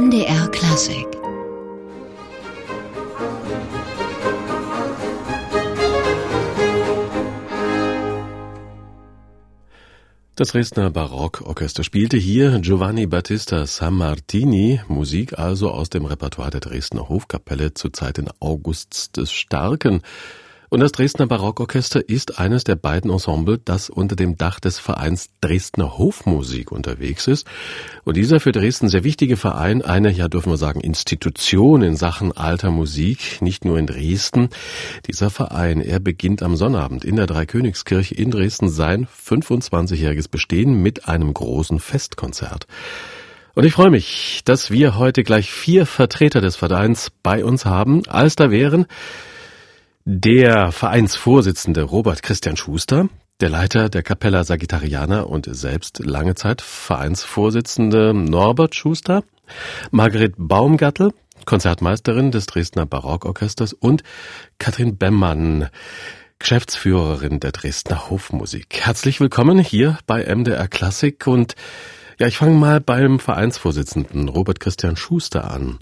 MDR Klassik Das Dresdner Barockorchester spielte hier Giovanni Battista Sammartini, Musik also aus dem Repertoire der Dresdner Hofkapelle zur Zeit in Augusts des Starken. Und das Dresdner Barockorchester ist eines der beiden Ensemble, das unter dem Dach des Vereins Dresdner Hofmusik unterwegs ist. Und dieser für Dresden sehr wichtige Verein, eine, ja dürfen wir sagen, Institution in Sachen alter Musik, nicht nur in Dresden. Dieser Verein, er beginnt am Sonnabend in der Dreikönigskirche in Dresden sein 25-jähriges Bestehen mit einem großen Festkonzert. Und ich freue mich, dass wir heute gleich vier Vertreter des Vereins bei uns haben, als da wären der Vereinsvorsitzende Robert Christian Schuster, der Leiter der Capella Sagittariana und selbst lange Zeit Vereinsvorsitzende Norbert Schuster, Margret Baumgattel, Konzertmeisterin des Dresdner Barockorchesters und Katrin Bemmann, Geschäftsführerin der Dresdner Hofmusik. Herzlich willkommen hier bei MDR Klassik und ja, ich fange mal beim Vereinsvorsitzenden Robert Christian Schuster an.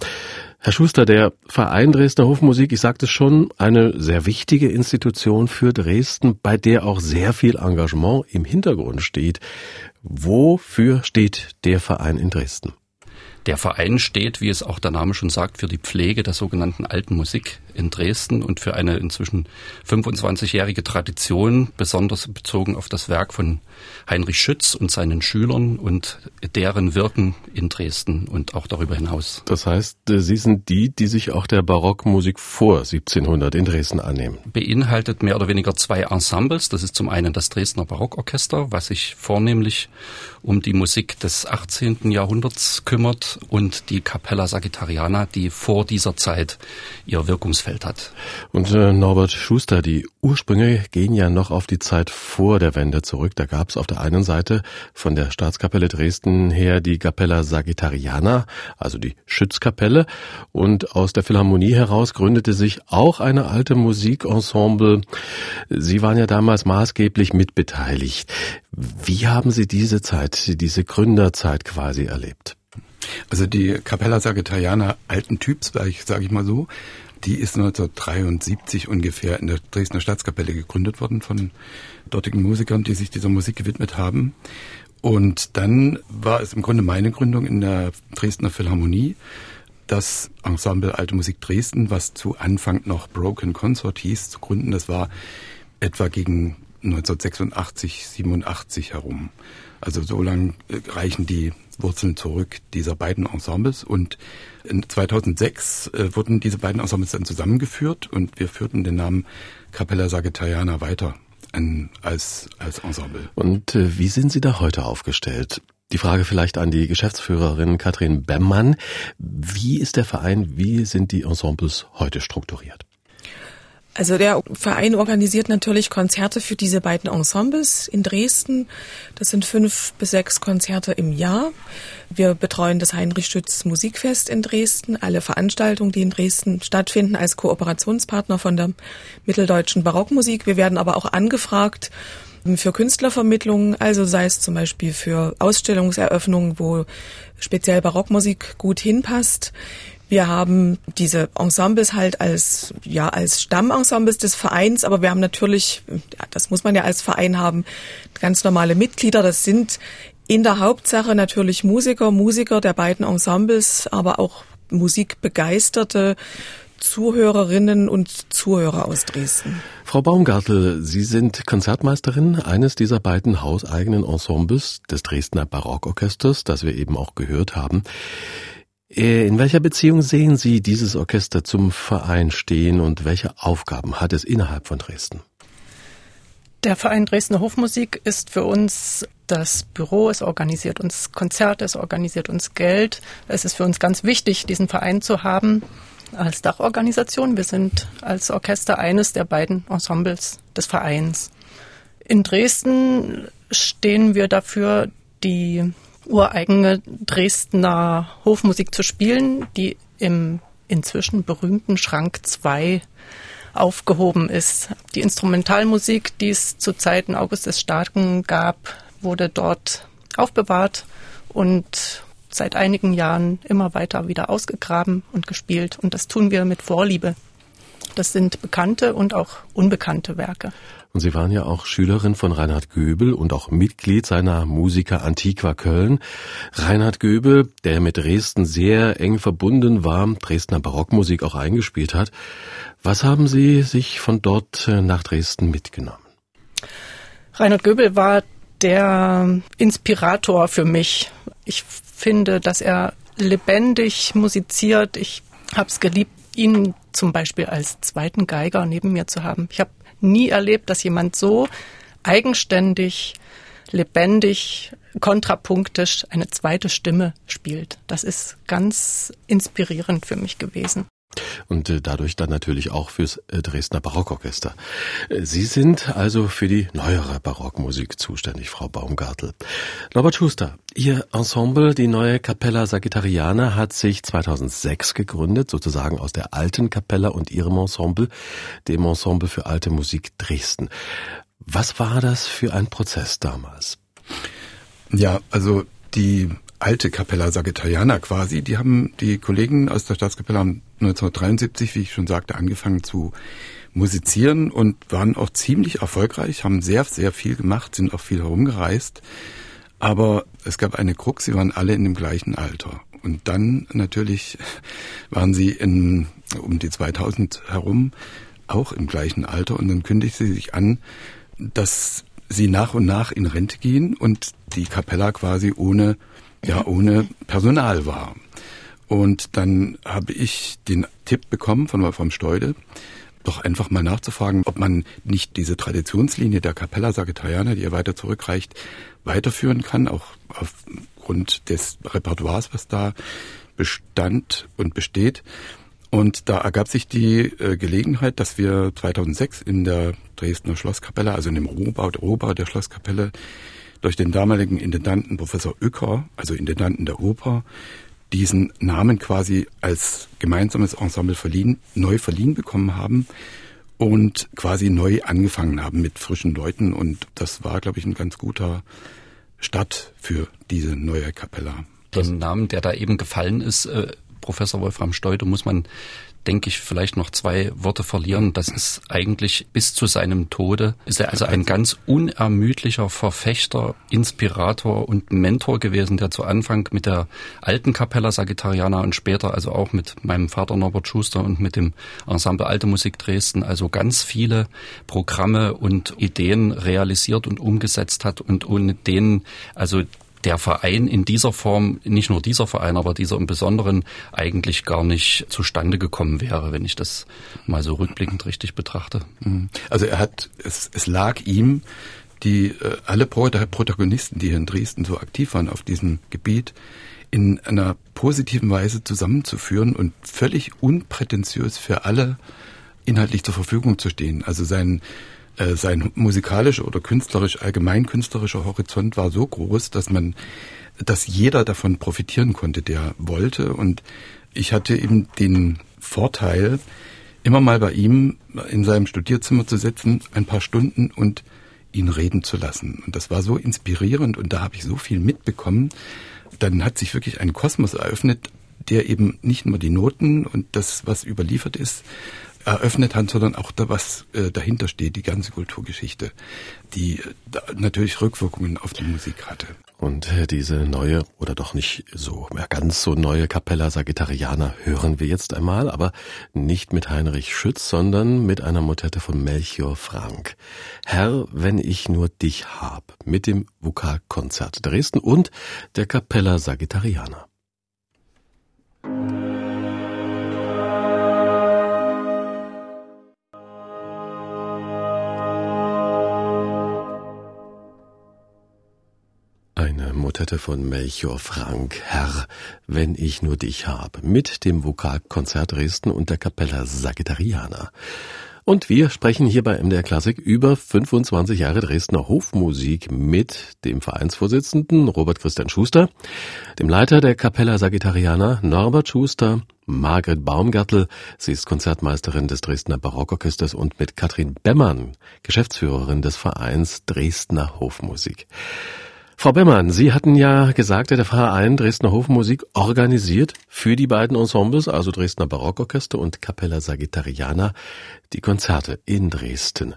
Herr Schuster, der Verein Dresdner Hofmusik, ich sagte es schon, eine sehr wichtige Institution für Dresden, bei der auch sehr viel Engagement im Hintergrund steht. Wofür steht der Verein in Dresden? Der Verein steht, wie es auch der Name schon sagt, für die Pflege der sogenannten alten Musik in Dresden und für eine inzwischen 25-jährige Tradition, besonders bezogen auf das Werk von Heinrich Schütz und seinen Schülern und deren Wirken in Dresden und auch darüber hinaus. Das heißt, äh, Sie sind die, die sich auch der Barockmusik vor 1700 in Dresden annehmen. Beinhaltet mehr oder weniger zwei Ensembles. Das ist zum einen das Dresdner Barockorchester, was sich vornehmlich um die Musik des 18. Jahrhunderts kümmert und die Capella Sagittariana, die vor dieser Zeit ihr Wirkungsfeld hat. Und äh, Norbert Schuster, die Ursprünge gehen ja noch auf die Zeit vor der Wende zurück. Da gab es auf der einen Seite von der Staatskapelle Dresden her die Capella Sagittariana, also die Schützkapelle, und aus der Philharmonie heraus gründete sich auch eine alte Musikensemble. Sie waren ja damals maßgeblich mitbeteiligt. Wie haben Sie diese Zeit, diese Gründerzeit quasi erlebt? Also die Capella Sagittariana alten Typs, sage ich, mal so, die ist 1973 ungefähr in der Dresdner Staatskapelle gegründet worden von dortigen Musikern, die sich dieser Musik gewidmet haben. Und dann war es im Grunde meine Gründung in der Dresdner Philharmonie, das Ensemble Alte Musik Dresden, was zu Anfang noch Broken Consort hieß, zu gründen. Das war etwa gegen 1986, 87 herum. Also so lang äh, reichen die Wurzeln zurück dieser beiden Ensembles und in 2006 äh, wurden diese beiden Ensembles dann zusammengeführt und wir führten den Namen Capella Sagittariana weiter als, als Ensemble. Und äh, wie sind Sie da heute aufgestellt? Die Frage vielleicht an die Geschäftsführerin Katrin Bemmann. Wie ist der Verein, wie sind die Ensembles heute strukturiert? Also der Verein organisiert natürlich Konzerte für diese beiden Ensembles in Dresden. Das sind fünf bis sechs Konzerte im Jahr. Wir betreuen das Heinrich Stütz Musikfest in Dresden, alle Veranstaltungen, die in Dresden stattfinden, als Kooperationspartner von der mitteldeutschen Barockmusik. Wir werden aber auch angefragt für Künstlervermittlungen, also sei es zum Beispiel für Ausstellungseröffnungen, wo speziell Barockmusik gut hinpasst. Wir haben diese Ensembles halt als, ja, als Stammensembles des Vereins, aber wir haben natürlich, das muss man ja als Verein haben, ganz normale Mitglieder. Das sind in der Hauptsache natürlich Musiker, Musiker der beiden Ensembles, aber auch musikbegeisterte Zuhörerinnen und Zuhörer aus Dresden. Frau Baumgartel, Sie sind Konzertmeisterin eines dieser beiden hauseigenen Ensembles des Dresdner Barockorchesters, das wir eben auch gehört haben. Äh, in welcher Beziehung sehen Sie dieses Orchester zum Verein stehen und welche Aufgaben hat es innerhalb von Dresden? Der Verein Dresdner Hofmusik ist für uns das Büro, es organisiert uns Konzerte, es organisiert uns Geld. Es ist für uns ganz wichtig, diesen Verein zu haben als Dachorganisation. Wir sind als Orchester eines der beiden Ensembles des Vereins. In Dresden stehen wir dafür, die ureigene Dresdner Hofmusik zu spielen, die im inzwischen berühmten Schrank 2 aufgehoben ist. Die Instrumentalmusik, die es zu Zeiten August des Starken gab, wurde dort aufbewahrt und seit einigen Jahren immer weiter wieder ausgegraben und gespielt. Und das tun wir mit Vorliebe. Das sind bekannte und auch unbekannte Werke. Und Sie waren ja auch Schülerin von Reinhard Göbel und auch Mitglied seiner Musiker Antiqua Köln. Reinhard Göbel, der mit Dresden sehr eng verbunden war, Dresdner Barockmusik auch eingespielt hat. Was haben Sie sich von dort äh, nach Dresden mitgenommen? Reinhard Göbel war der Inspirator für mich. Ich finde, dass er lebendig musiziert. Ich habe es geliebt, ihn zum Beispiel als zweiten Geiger neben mir zu haben. Ich habe nie erlebt, dass jemand so eigenständig, lebendig, kontrapunktisch eine zweite Stimme spielt. Das ist ganz inspirierend für mich gewesen und äh, dadurch dann natürlich auch fürs äh, Dresdner Barockorchester. Äh, Sie sind also für die neuere Barockmusik zuständig, Frau Baumgartel. Norbert Schuster, Ihr Ensemble, die neue Capella Sagittariana, hat sich 2006 gegründet, sozusagen aus der alten Capella und Ihrem Ensemble, dem Ensemble für alte Musik Dresden. Was war das für ein Prozess damals? Ja, also die alte Capella Sagittariana quasi. Die haben die Kollegen aus der Staatskapelle haben 1973, wie ich schon sagte, angefangen zu musizieren und waren auch ziemlich erfolgreich, haben sehr, sehr viel gemacht, sind auch viel herumgereist. Aber es gab eine Krux, sie waren alle in dem gleichen Alter. Und dann natürlich waren sie in, um die 2000 herum auch im gleichen Alter und dann kündigte sie sich an, dass sie nach und nach in Rente gehen und die Capella quasi ohne ja ohne Personal war. Und dann habe ich den Tipp bekommen von Wolfram Steude, doch einfach mal nachzufragen, ob man nicht diese Traditionslinie der Capella Sagittariana, die ja weiter zurückreicht, weiterführen kann, auch aufgrund des Repertoires, was da bestand und besteht. Und da ergab sich die äh, Gelegenheit, dass wir 2006 in der Dresdner Schlosskapelle, also in dem Rohbau, der Rohbau der Schlosskapelle, durch den damaligen Intendanten Professor Uecker, also Intendanten der Oper, diesen Namen quasi als gemeinsames Ensemble verliehen, neu verliehen bekommen haben und quasi neu angefangen haben mit frischen Leuten. Und das war, glaube ich, ein ganz guter Start für diese neue Kapella. Den Namen, der da eben gefallen ist, äh, Professor Wolfram Steude, muss man denke ich, vielleicht noch zwei Worte verlieren. Das ist eigentlich bis zu seinem Tode, ist er also ein ganz unermüdlicher Verfechter, Inspirator und Mentor gewesen, der zu Anfang mit der alten Capella Sagittariana und später also auch mit meinem Vater Norbert Schuster und mit dem Ensemble Alte Musik Dresden also ganz viele Programme und Ideen realisiert und umgesetzt hat und ohne denen also der Verein in dieser Form, nicht nur dieser Verein, aber dieser im Besonderen eigentlich gar nicht zustande gekommen wäre, wenn ich das mal so rückblickend richtig betrachte. Mhm. Also er hat, es, es lag ihm, die äh, alle Protagonisten, die hier in Dresden so aktiv waren auf diesem Gebiet, in einer positiven Weise zusammenzuführen und völlig unprätentiös für alle inhaltlich zur Verfügung zu stehen. Also sein äh, sein musikalischer oder künstlerisch, allgemein künstlerischer Horizont war so groß, dass man, dass jeder davon profitieren konnte, der wollte. Und ich hatte eben den Vorteil, immer mal bei ihm in seinem Studierzimmer zu sitzen, ein paar Stunden und ihn reden zu lassen. Und das war so inspirierend und da habe ich so viel mitbekommen. Dann hat sich wirklich ein Kosmos eröffnet, der eben nicht nur die Noten und das, was überliefert ist, eröffnet hat, sondern auch da, was äh, dahinter steht, die ganze Kulturgeschichte, die äh, natürlich Rückwirkungen auf die Musik hatte. Und äh, diese neue oder doch nicht so mehr ganz so neue Capella Sagittariana hören wir jetzt einmal, aber nicht mit Heinrich Schütz, sondern mit einer Motette von Melchior Frank. Herr, wenn ich nur dich hab, mit dem Vokalkonzert Dresden und der Capella Sagittariana. Motette von Melchior Frank, Herr, wenn ich nur dich hab, mit dem Vokalkonzert Dresden und der Capella Sagittariana. Und wir sprechen hier bei MDR Klassik über 25 Jahre Dresdner Hofmusik mit dem Vereinsvorsitzenden Robert Christian Schuster, dem Leiter der Capella Sagittariana Norbert Schuster, Margret Baumgartel, sie ist Konzertmeisterin des Dresdner Barockorchesters und mit Katrin Bemmern, Geschäftsführerin des Vereins Dresdner Hofmusik. Frau Bemmann, Sie hatten ja gesagt, der Verein Dresdner Hofmusik organisiert für die beiden Ensembles, also Dresdner Barockorchester und Capella Sagittariana, die Konzerte in Dresden.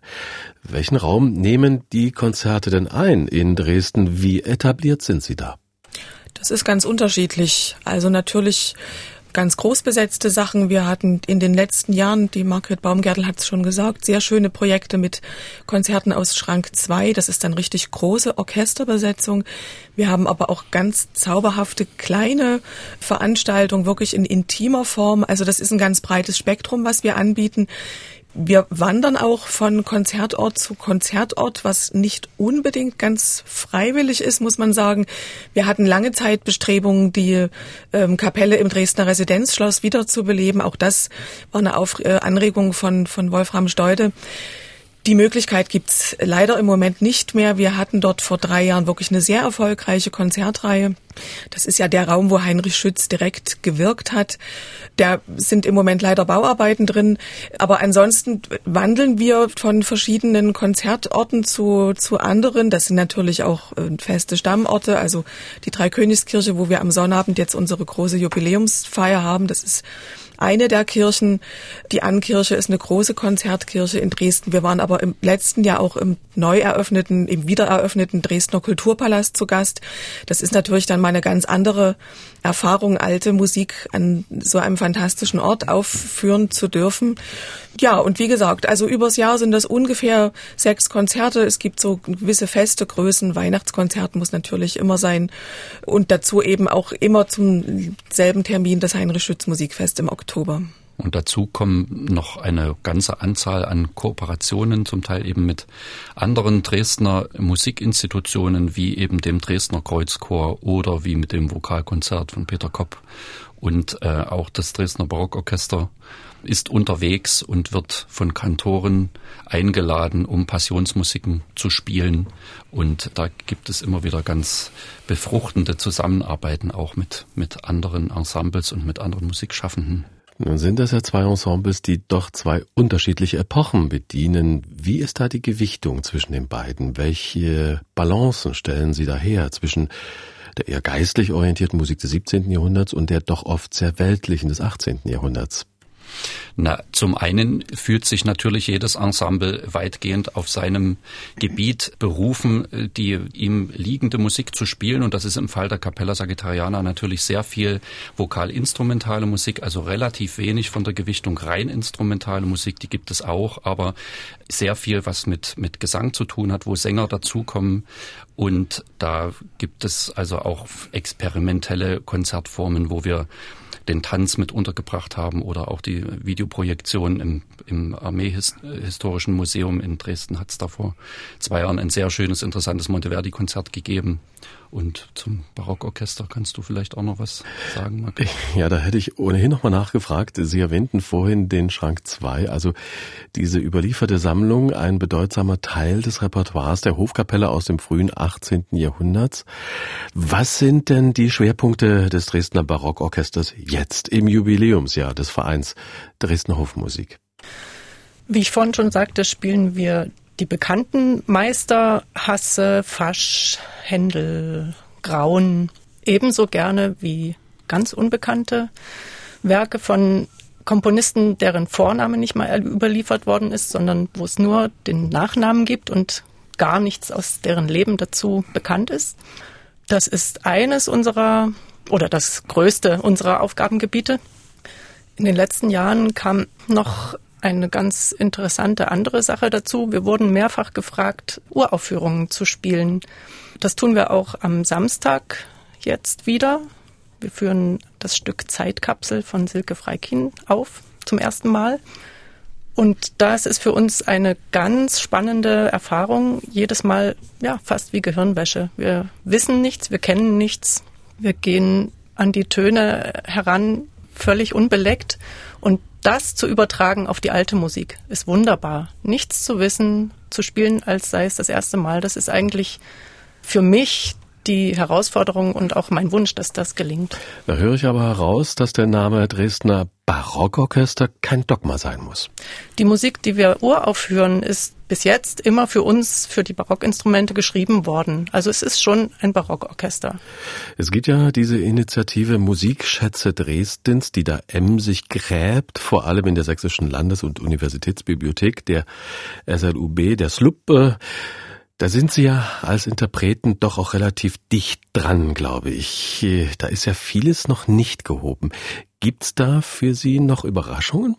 Welchen Raum nehmen die Konzerte denn ein in Dresden? Wie etabliert sind sie da? Das ist ganz unterschiedlich. Also natürlich ganz groß besetzte Sachen. Wir hatten in den letzten Jahren, die Margret Baumgärtel hat es schon gesagt, sehr schöne Projekte mit Konzerten aus Schrank 2. Das ist dann richtig große Orchesterbesetzung. Wir haben aber auch ganz zauberhafte kleine Veranstaltungen, wirklich in intimer Form. Also das ist ein ganz breites Spektrum, was wir anbieten. Wir wandern auch von Konzertort zu Konzertort, was nicht unbedingt ganz freiwillig ist, muss man sagen. Wir hatten lange Zeit Bestrebungen, die ähm, Kapelle im Dresdner Residenzschloss wiederzubeleben. Auch das war eine Auf äh, Anregung von, von Wolfram Steude. Die Möglichkeit gibt's leider im Moment nicht mehr. Wir hatten dort vor drei Jahren wirklich eine sehr erfolgreiche Konzertreihe. Das ist ja der Raum, wo Heinrich Schütz direkt gewirkt hat. Da sind im Moment leider Bauarbeiten drin. Aber ansonsten wandeln wir von verschiedenen Konzertorten zu, zu anderen. Das sind natürlich auch äh, feste Stammorte. Also die Dreikönigskirche, wo wir am Sonnabend jetzt unsere große Jubiläumsfeier haben. Das ist eine der Kirchen. Die Annkirche ist eine große Konzertkirche in Dresden. Wir waren aber im letzten Jahr auch im neu eröffneten, im wiedereröffneten Dresdner Kulturpalast zu Gast. Das ist natürlich dann mal eine ganz andere Erfahrung, alte Musik an so einem fantastischen Ort aufführen zu dürfen. Ja, und wie gesagt, also übers Jahr sind das ungefähr sechs Konzerte. Es gibt so gewisse feste Größen. Weihnachtskonzert muss natürlich immer sein. Und dazu eben auch immer zum selben Termin das Heinrich Schütz Musikfest im Oktober. Und dazu kommen noch eine ganze Anzahl an Kooperationen, zum Teil eben mit anderen Dresdner Musikinstitutionen, wie eben dem Dresdner Kreuzchor oder wie mit dem Vokalkonzert von Peter Kopp. Und äh, auch das Dresdner Barockorchester ist unterwegs und wird von Kantoren eingeladen, um Passionsmusiken zu spielen. Und da gibt es immer wieder ganz befruchtende Zusammenarbeiten auch mit, mit anderen Ensembles und mit anderen Musikschaffenden. Nun sind das ja zwei Ensembles, die doch zwei unterschiedliche Epochen bedienen. Wie ist da die Gewichtung zwischen den beiden? Welche Balancen stellen Sie daher zwischen der eher geistlich orientierten Musik des 17. Jahrhunderts und der doch oft sehr weltlichen des 18. Jahrhunderts? Na, zum einen fühlt sich natürlich jedes Ensemble weitgehend auf seinem Gebiet berufen, die ihm liegende Musik zu spielen. Und das ist im Fall der Capella Sagittariana natürlich sehr viel vokal-instrumentale Musik, also relativ wenig von der Gewichtung rein instrumentale Musik, die gibt es auch, aber sehr viel, was mit, mit Gesang zu tun hat, wo Sänger dazukommen. Und da gibt es also auch experimentelle Konzertformen, wo wir den Tanz mit untergebracht haben oder auch die Videoprojektion im, im Armeehistorischen Museum in Dresden hat es da vor zwei Jahren ein sehr schönes, interessantes Monteverdi-Konzert gegeben. Und zum Barockorchester kannst du vielleicht auch noch was sagen, Marc? Ja, da hätte ich ohnehin noch mal nachgefragt. Sie erwähnten vorhin den Schrank 2, also diese überlieferte Sammlung, ein bedeutsamer Teil des Repertoires der Hofkapelle aus dem frühen 18. Jahrhunderts. Was sind denn die Schwerpunkte des Dresdner Barockorchesters jetzt im Jubiläumsjahr des Vereins Dresdner Hofmusik? Wie ich vorhin schon sagte, spielen wir die bekannten Meister Hasse, Fasch, Händel, Grauen ebenso gerne wie ganz unbekannte Werke von Komponisten, deren Vorname nicht mal überliefert worden ist, sondern wo es nur den Nachnamen gibt und gar nichts aus deren Leben dazu bekannt ist. Das ist eines unserer oder das größte unserer Aufgabengebiete. In den letzten Jahren kam noch eine ganz interessante andere Sache dazu. Wir wurden mehrfach gefragt, Uraufführungen zu spielen. Das tun wir auch am Samstag jetzt wieder. Wir führen das Stück Zeitkapsel von Silke Freikin auf zum ersten Mal. Und das ist für uns eine ganz spannende Erfahrung. Jedes Mal, ja, fast wie Gehirnwäsche. Wir wissen nichts, wir kennen nichts. Wir gehen an die Töne heran, völlig unbeleckt. Und das zu übertragen auf die alte Musik ist wunderbar. Nichts zu wissen, zu spielen, als sei es das erste Mal, das ist eigentlich für mich die Herausforderung und auch mein Wunsch, dass das gelingt. Da höre ich aber heraus, dass der Name Dresdner Barockorchester kein Dogma sein muss. Die Musik, die wir uraufführen, ist bis jetzt immer für uns, für die Barockinstrumente geschrieben worden. Also es ist schon ein Barockorchester. Es gibt ja diese Initiative Musikschätze Dresdens, die da emsig gräbt, vor allem in der Sächsischen Landes- und Universitätsbibliothek, der SLUB, der SLUB. Äh, da sind Sie ja als Interpreten doch auch relativ dicht dran, glaube ich. Da ist ja vieles noch nicht gehoben. Gibt's da für Sie noch Überraschungen?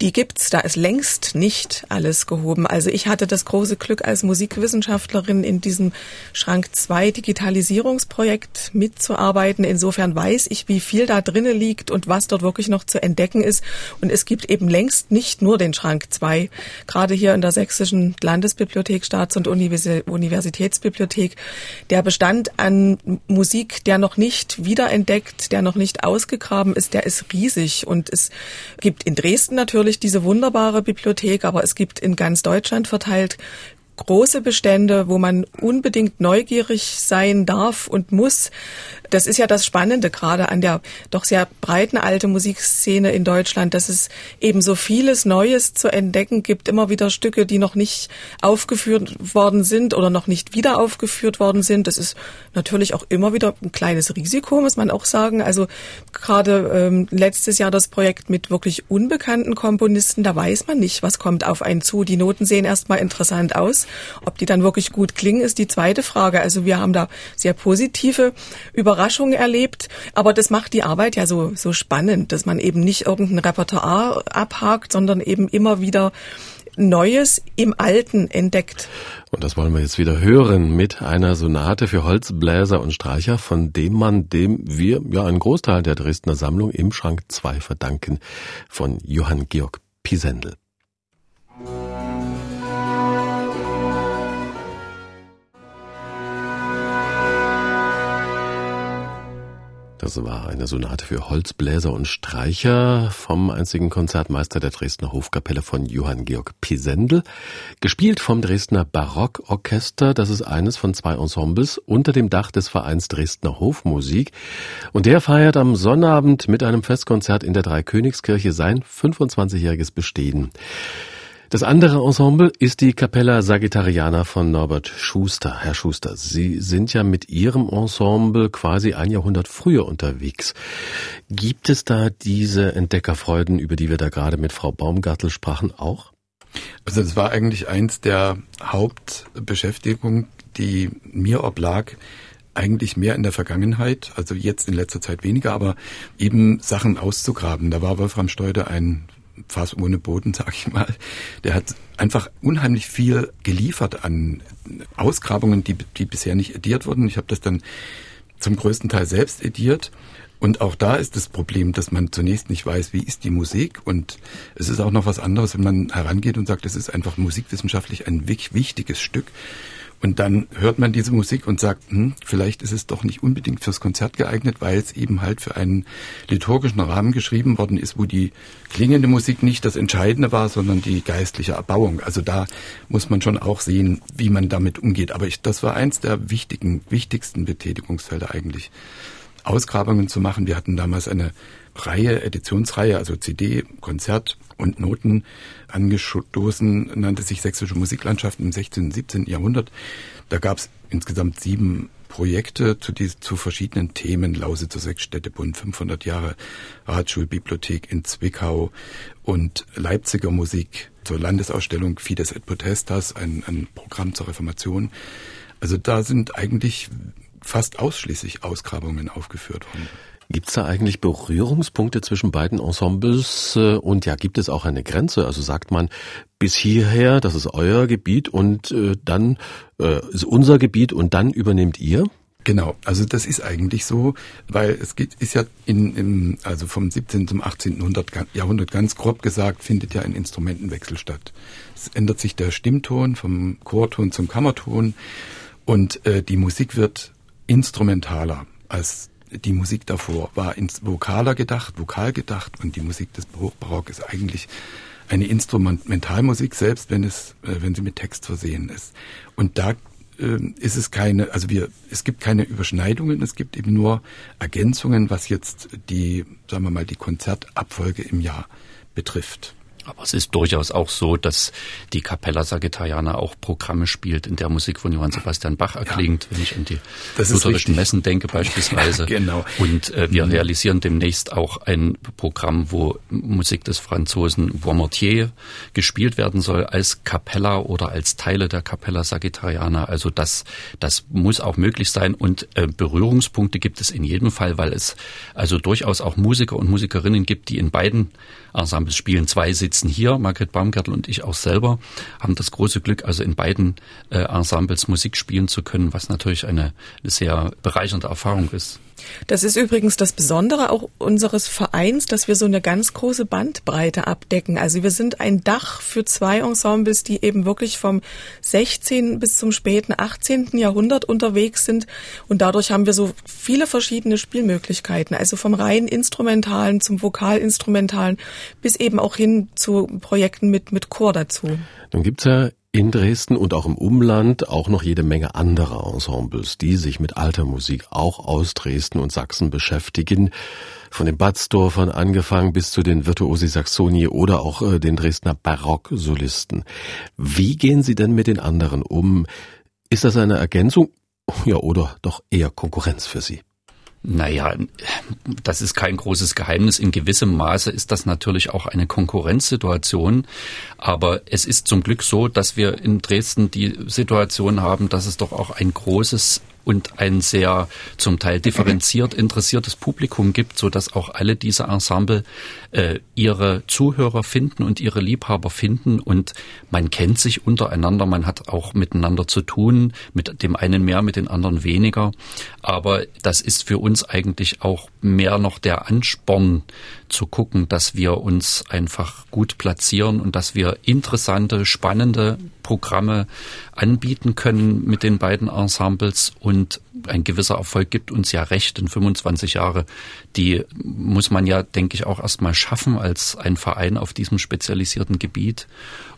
Die gibt's. Da ist längst nicht alles gehoben. Also ich hatte das große Glück als Musikwissenschaftlerin in diesem Schrank 2 Digitalisierungsprojekt mitzuarbeiten. Insofern weiß ich, wie viel da drinnen liegt und was dort wirklich noch zu entdecken ist. Und es gibt eben längst nicht nur den Schrank 2. Gerade hier in der Sächsischen Landesbibliothek, Staats- und Universitätsbibliothek, der Bestand an Musik, der noch nicht wiederentdeckt, der noch nicht ausgegraben ist, der ist riesig. Und es gibt in Dresden natürlich natürlich diese wunderbare Bibliothek, aber es gibt in ganz Deutschland verteilt große Bestände, wo man unbedingt neugierig sein darf und muss. Das ist ja das Spannende gerade an der doch sehr breiten alte Musikszene in Deutschland, dass es eben so vieles Neues zu entdecken gibt, immer wieder Stücke, die noch nicht aufgeführt worden sind oder noch nicht wieder aufgeführt worden sind. Das ist natürlich auch immer wieder ein kleines Risiko, muss man auch sagen. Also gerade ähm, letztes Jahr das Projekt mit wirklich unbekannten Komponisten, da weiß man nicht, was kommt auf einen zu. Die Noten sehen erstmal interessant aus. Ob die dann wirklich gut klingen, ist die zweite Frage. Also wir haben da sehr positive Überraschungen erlebt, aber das macht die Arbeit ja so, so spannend, dass man eben nicht irgendein Repertoire abhakt, sondern eben immer wieder Neues im Alten entdeckt. Und das wollen wir jetzt wieder hören mit einer Sonate für Holzbläser und Streicher, von dem man dem wir ja einen Großteil der Dresdner Sammlung im Schrank 2 verdanken, von Johann Georg Pisendel. Das war eine Sonate für Holzbläser und Streicher vom einzigen Konzertmeister der Dresdner Hofkapelle von Johann Georg Pisendel, gespielt vom Dresdner Barockorchester. Das ist eines von zwei Ensembles unter dem Dach des Vereins Dresdner Hofmusik. Und der feiert am Sonnabend mit einem Festkonzert in der Dreikönigskirche sein 25-jähriges Bestehen. Das andere Ensemble ist die Capella Sagittariana von Norbert Schuster. Herr Schuster, Sie sind ja mit Ihrem Ensemble quasi ein Jahrhundert früher unterwegs. Gibt es da diese Entdeckerfreuden, über die wir da gerade mit Frau Baumgartel sprachen, auch? Also das war eigentlich eins der Hauptbeschäftigungen, die mir oblag, eigentlich mehr in der Vergangenheit, also jetzt in letzter Zeit weniger, aber eben Sachen auszugraben. Da war Wolfram Steude ein fast ohne Boden, sag ich mal. Der hat einfach unheimlich viel geliefert an Ausgrabungen, die, die bisher nicht ediert wurden. Ich habe das dann zum größten Teil selbst ediert. Und auch da ist das Problem, dass man zunächst nicht weiß, wie ist die Musik. Und es ist auch noch was anderes, wenn man herangeht und sagt, es ist einfach musikwissenschaftlich ein wichtiges Stück. Und dann hört man diese Musik und sagt, hm, vielleicht ist es doch nicht unbedingt fürs Konzert geeignet, weil es eben halt für einen liturgischen Rahmen geschrieben worden ist, wo die klingende Musik nicht das Entscheidende war, sondern die geistliche Erbauung. Also da muss man schon auch sehen, wie man damit umgeht. Aber ich, das war eins der wichtigen, wichtigsten Betätigungsfelder eigentlich. Ausgrabungen zu machen. Wir hatten damals eine Reihe, Editionsreihe, also CD, Konzert und Noten angestoßen, nannte sich Sächsische Musiklandschaft im 16. und 17. Jahrhundert. Da gab es insgesamt sieben Projekte zu, die, zu verschiedenen Themen. Lausitzer Sechsstädtebund, 500 Jahre Ratschulbibliothek in Zwickau und Leipziger Musik zur Landesausstellung Fides et Potestas, ein, ein Programm zur Reformation. Also da sind eigentlich fast ausschließlich Ausgrabungen aufgeführt worden. Gibt es da eigentlich Berührungspunkte zwischen beiden Ensembles äh, und ja, gibt es auch eine Grenze? Also sagt man bis hierher, das ist euer Gebiet und äh, dann äh, ist unser Gebiet und dann übernehmt ihr? Genau, also das ist eigentlich so, weil es geht, ist ja in, im, also vom 17. zum 18. Jahrhundert ganz grob gesagt, findet ja ein Instrumentenwechsel statt. Es ändert sich der Stimmton vom Chorton zum Kammerton und äh, die Musik wird instrumentaler als die Musik davor war ins Vokaler gedacht, vokal gedacht und die Musik des Hochbarock ist eigentlich eine Instrumentalmusik, selbst wenn es, äh, wenn sie mit Text versehen ist. Und da äh, ist es keine, also wir, es gibt keine Überschneidungen, es gibt eben nur Ergänzungen, was jetzt die, sagen wir mal, die Konzertabfolge im Jahr betrifft. Aber es ist durchaus auch so, dass die Capella Sagittariana auch Programme spielt, in der Musik von Johann Sebastian Bach erklingt, ja, wenn ich an die lutherischen Messen denke beispielsweise. Ja, genau. Und äh, wir mhm. realisieren demnächst auch ein Programm, wo Musik des Franzosen Boismortier gespielt werden soll als Capella oder als Teile der Capella Sagittariana. Also das, das muss auch möglich sein und äh, Berührungspunkte gibt es in jedem Fall, weil es also durchaus auch Musiker und Musikerinnen gibt, die in beiden Ensembles spielen. Zwei sitzen hier, Margret Baumgärtel und ich auch selber, haben das große Glück, also in beiden äh, Ensembles Musik spielen zu können, was natürlich eine, eine sehr bereichernde Erfahrung ist. Das ist übrigens das Besondere auch unseres Vereins, dass wir so eine ganz große Bandbreite abdecken. Also wir sind ein Dach für zwei Ensembles, die eben wirklich vom 16. bis zum späten 18. Jahrhundert unterwegs sind. Und dadurch haben wir so viele verschiedene Spielmöglichkeiten. Also vom rein instrumentalen zum vokalinstrumentalen bis eben auch hin zu Projekten mit, mit Chor dazu. Nun gibt's ja in Dresden und auch im Umland auch noch jede Menge anderer Ensembles, die sich mit alter Musik auch aus Dresden und Sachsen beschäftigen. Von den Batzdorfern angefangen bis zu den Virtuosi Saxoni oder auch äh, den Dresdner Barocksolisten. Wie gehen Sie denn mit den anderen um? Ist das eine Ergänzung? Ja, oder doch eher Konkurrenz für Sie? Naja, das ist kein großes Geheimnis. In gewissem Maße ist das natürlich auch eine Konkurrenzsituation. Aber es ist zum Glück so, dass wir in Dresden die Situation haben, dass es doch auch ein großes und ein sehr zum Teil differenziert interessiertes Publikum gibt, so dass auch alle diese Ensemble äh, ihre Zuhörer finden und ihre Liebhaber finden. Und man kennt sich untereinander, man hat auch miteinander zu tun, mit dem einen mehr, mit den anderen weniger, aber das ist für uns eigentlich auch mehr noch der Ansporn zu gucken, dass wir uns einfach gut platzieren und dass wir interessante, spannende Programme anbieten können mit den beiden Ensembles und ein gewisser Erfolg gibt uns ja recht in 25 Jahre. Die muss man ja, denke ich, auch erstmal schaffen als ein Verein auf diesem spezialisierten Gebiet.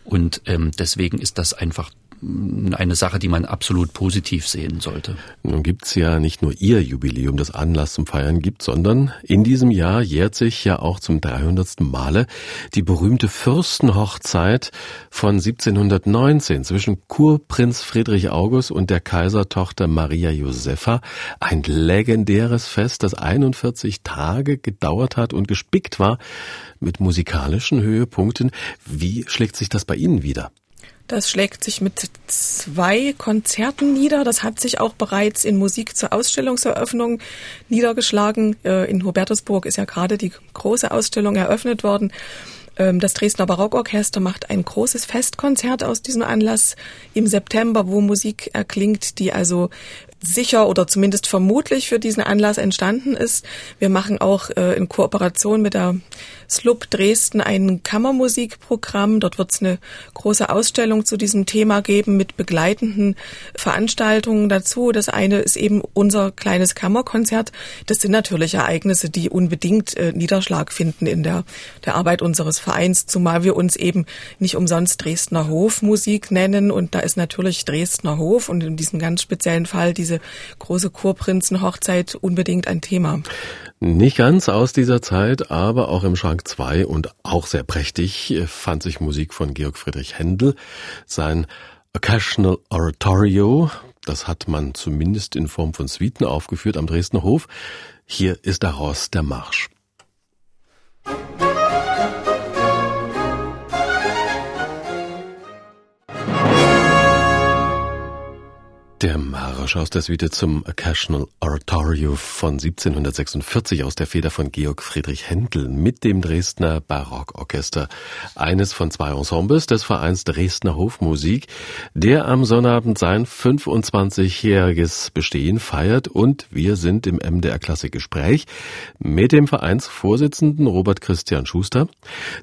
Und ähm, deswegen ist das einfach eine Sache, die man absolut positiv sehen sollte. Nun gibt's ja nicht nur Ihr Jubiläum, das Anlass zum Feiern gibt, sondern in diesem Jahr jährt sich ja auch zum 300. Male die berühmte Fürstenhochzeit von 1719 zwischen Kurprinz Friedrich August und der Kaisertochter Maria Josepha. Ein legendäres Fest, das 41 Tage gedauert hat und gespickt war mit musikalischen Höhepunkten. Wie schlägt sich das bei Ihnen wieder? Das schlägt sich mit zwei Konzerten nieder. Das hat sich auch bereits in Musik zur Ausstellungseröffnung niedergeschlagen. Äh, in Hubertusburg ist ja gerade die große Ausstellung eröffnet worden. Ähm, das Dresdner Barockorchester macht ein großes Festkonzert aus diesem Anlass im September, wo Musik erklingt, die also sicher oder zumindest vermutlich für diesen Anlass entstanden ist. Wir machen auch äh, in Kooperation mit der SLUB Dresden ein Kammermusikprogramm. Dort wird es eine große Ausstellung zu diesem Thema geben mit begleitenden Veranstaltungen dazu. Das eine ist eben unser kleines Kammerkonzert. Das sind natürlich Ereignisse, die unbedingt äh, Niederschlag finden in der, der Arbeit unseres Vereins, zumal wir uns eben nicht umsonst Dresdner Hofmusik nennen. Und da ist natürlich Dresdner Hof und in diesem ganz speziellen Fall diese große Kurprinzenhochzeit unbedingt ein Thema. Nicht ganz aus dieser Zeit, aber auch im Schrank 2 und auch sehr prächtig fand sich Musik von Georg Friedrich Händel. Sein Occasional Oratorio, das hat man zumindest in Form von Suiten aufgeführt am Dresdner Hof. Hier ist daraus der Marsch. Der Marsch aus der Suite zum Occasional Oratorio von 1746 aus der Feder von Georg Friedrich Händel mit dem Dresdner Barockorchester, eines von zwei Ensembles des Vereins Dresdner Hofmusik, der am Sonnabend sein 25-jähriges Bestehen feiert. Und wir sind im MDR Klassikgespräch mit dem Vereinsvorsitzenden Robert Christian Schuster,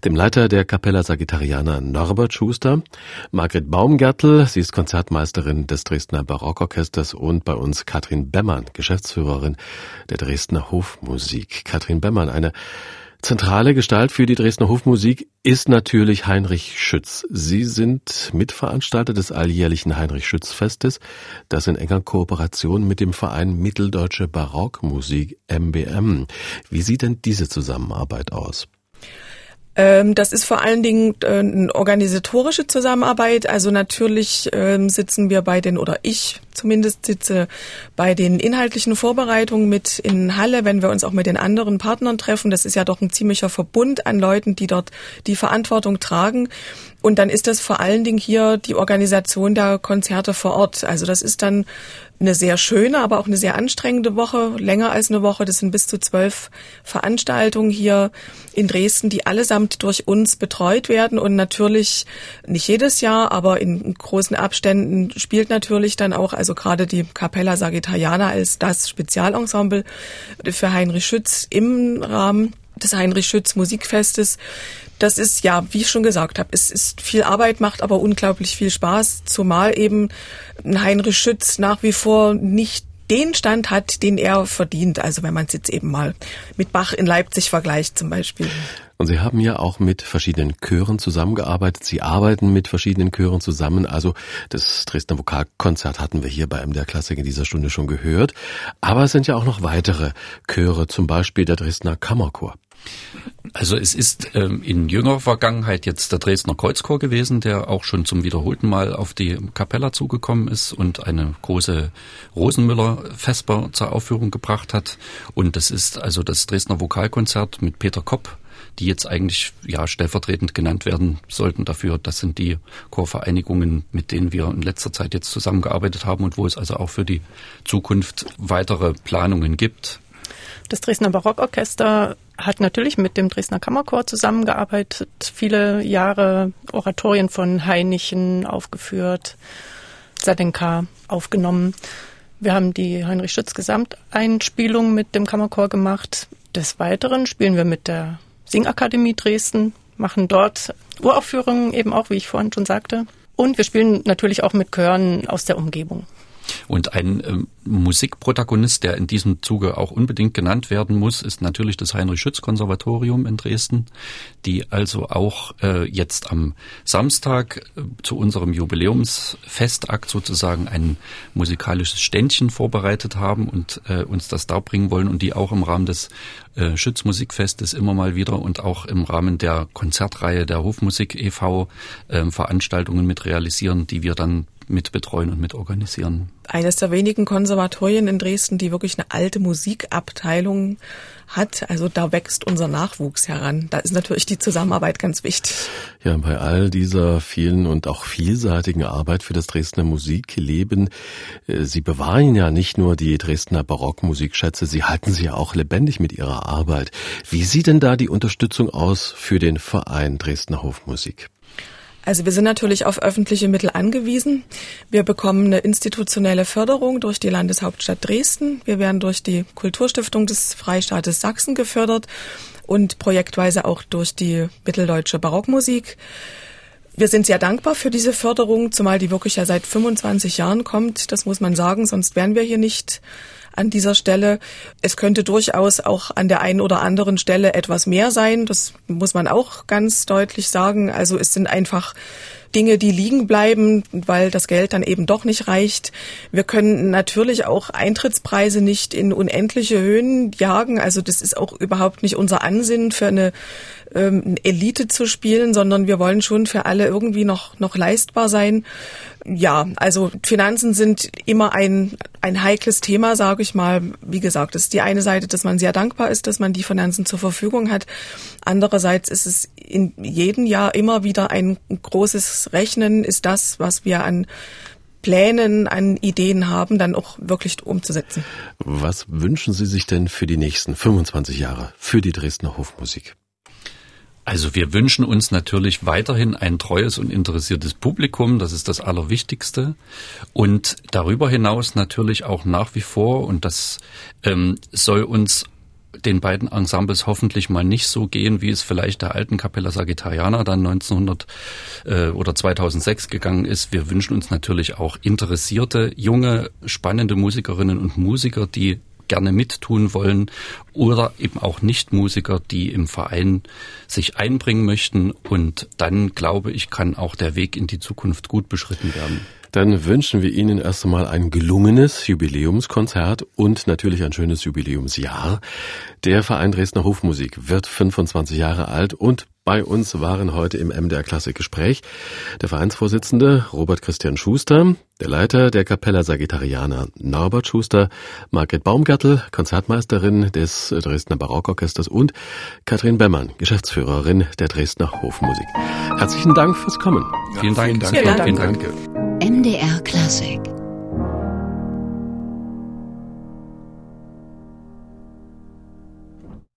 dem Leiter der Capella Sagittariana Norbert Schuster, Margret Baumgärtel, sie ist Konzertmeisterin des Dresdner Barock Barockorchesters und bei uns Katrin Bemmern, Geschäftsführerin der Dresdner Hofmusik. Katrin Bemmern, eine Zentrale Gestalt für die Dresdner Hofmusik ist natürlich Heinrich Schütz. Sie sind Mitveranstalter des alljährlichen Heinrich Schütz Festes, das in enger Kooperation mit dem Verein Mitteldeutsche Barockmusik MBM. Wie sieht denn diese Zusammenarbeit aus? Ähm, das ist vor allen Dingen äh, eine organisatorische Zusammenarbeit. Also natürlich ähm, sitzen wir bei den, oder ich zumindest sitze bei den inhaltlichen Vorbereitungen mit in Halle, wenn wir uns auch mit den anderen Partnern treffen. Das ist ja doch ein ziemlicher Verbund an Leuten, die dort die Verantwortung tragen. Und dann ist das vor allen Dingen hier die Organisation der Konzerte vor Ort. Also das ist dann eine sehr schöne, aber auch eine sehr anstrengende Woche, länger als eine Woche. Das sind bis zu zwölf Veranstaltungen hier in Dresden, die allesamt durch uns betreut werden. Und natürlich nicht jedes Jahr, aber in großen Abständen spielt natürlich dann auch, also gerade die Capella Sagittariana als das Spezialensemble für Heinrich Schütz im Rahmen des Heinrich Schütz Musikfestes das ist ja, wie ich schon gesagt habe, es ist viel Arbeit, macht aber unglaublich viel Spaß, zumal eben Heinrich Schütz nach wie vor nicht den Stand hat, den er verdient. Also wenn man es jetzt eben mal mit Bach in Leipzig vergleicht zum Beispiel. Und Sie haben ja auch mit verschiedenen Chören zusammengearbeitet. Sie arbeiten mit verschiedenen Chören zusammen. Also das Dresdner Vokalkonzert hatten wir hier bei MDR Klassik in dieser Stunde schon gehört. Aber es sind ja auch noch weitere Chöre, zum Beispiel der Dresdner Kammerchor. Also es ist ähm, in jüngerer Vergangenheit jetzt der Dresdner Kreuzchor gewesen, der auch schon zum wiederholten Mal auf die Kapella zugekommen ist und eine große Rosenmüller Vesper zur Aufführung gebracht hat. Und das ist also das Dresdner Vokalkonzert mit Peter Kopp, die jetzt eigentlich ja stellvertretend genannt werden sollten dafür. Das sind die Chorvereinigungen, mit denen wir in letzter Zeit jetzt zusammengearbeitet haben und wo es also auch für die Zukunft weitere Planungen gibt. Das Dresdner Barockorchester hat natürlich mit dem Dresdner Kammerchor zusammengearbeitet, viele Jahre Oratorien von Heinichen aufgeführt, Sadenka aufgenommen. Wir haben die Heinrich Schütz Gesamteinspielung mit dem Kammerchor gemacht. Des Weiteren spielen wir mit der Singakademie Dresden, machen dort Uraufführungen eben auch, wie ich vorhin schon sagte. Und wir spielen natürlich auch mit Chören aus der Umgebung. Und ein ähm, Musikprotagonist, der in diesem Zuge auch unbedingt genannt werden muss, ist natürlich das Heinrich-Schütz-Konservatorium in Dresden, die also auch äh, jetzt am Samstag äh, zu unserem Jubiläumsfestakt sozusagen ein musikalisches Ständchen vorbereitet haben und äh, uns das darbringen wollen und die auch im Rahmen des äh, Schütz-Musikfestes immer mal wieder und auch im Rahmen der Konzertreihe der Hofmusik e.V. Äh, Veranstaltungen mit realisieren, die wir dann mit betreuen und mit organisieren. Eines der wenigen Konservatorien in Dresden, die wirklich eine alte Musikabteilung hat. Also da wächst unser Nachwuchs heran. Da ist natürlich die Zusammenarbeit ganz wichtig. Ja, bei all dieser vielen und auch vielseitigen Arbeit für das Dresdner Musikleben, äh, Sie bewahren ja nicht nur die Dresdner Barockmusikschätze, Sie halten sie ja auch lebendig mit Ihrer Arbeit. Wie sieht denn da die Unterstützung aus für den Verein Dresdner Hofmusik? Also wir sind natürlich auf öffentliche Mittel angewiesen. Wir bekommen eine institutionelle Förderung durch die Landeshauptstadt Dresden. Wir werden durch die Kulturstiftung des Freistaates Sachsen gefördert und projektweise auch durch die Mitteldeutsche Barockmusik. Wir sind sehr dankbar für diese Förderung, zumal die wirklich ja seit 25 Jahren kommt. Das muss man sagen, sonst wären wir hier nicht an dieser Stelle. Es könnte durchaus auch an der einen oder anderen Stelle etwas mehr sein. Das muss man auch ganz deutlich sagen. Also es sind einfach Dinge, die liegen bleiben, weil das Geld dann eben doch nicht reicht. Wir können natürlich auch Eintrittspreise nicht in unendliche Höhen jagen. Also das ist auch überhaupt nicht unser Ansinnen für eine ähm, Elite zu spielen, sondern wir wollen schon für alle irgendwie noch, noch leistbar sein. Ja, also Finanzen sind immer ein, ein heikles Thema, sage ich mal. Wie gesagt, ist die eine Seite, dass man sehr dankbar ist, dass man die Finanzen zur Verfügung hat. Andererseits ist es in jedem Jahr immer wieder ein großes Rechnen, ist das, was wir an Plänen, an Ideen haben, dann auch wirklich umzusetzen. Was wünschen Sie sich denn für die nächsten 25 Jahre für die Dresdner Hofmusik? Also wir wünschen uns natürlich weiterhin ein treues und interessiertes Publikum, das ist das Allerwichtigste. Und darüber hinaus natürlich auch nach wie vor, und das ähm, soll uns den beiden Ensembles hoffentlich mal nicht so gehen, wie es vielleicht der alten Capella Sagittariana dann 1900 äh, oder 2006 gegangen ist. Wir wünschen uns natürlich auch interessierte, junge, spannende Musikerinnen und Musiker, die gerne mittun wollen oder eben auch Nichtmusiker, die im Verein sich einbringen möchten. Und dann, glaube ich, kann auch der Weg in die Zukunft gut beschritten werden. Dann wünschen wir Ihnen erst einmal ein gelungenes Jubiläumskonzert und natürlich ein schönes Jubiläumsjahr. Der Verein Dresdner Hofmusik wird 25 Jahre alt und bei uns waren heute im MDR Klassik Gespräch der Vereinsvorsitzende Robert Christian Schuster, der Leiter der Capella Sagittariana Norbert Schuster, Margret Baumgartel, Konzertmeisterin des Dresdner Barockorchesters und Katrin Bemmann, Geschäftsführerin der Dresdner Hofmusik. Herzlichen Dank fürs Kommen. Ja, vielen Dank. Vielen Dank. Vielen Dank. Vielen Dank. MDR Klassik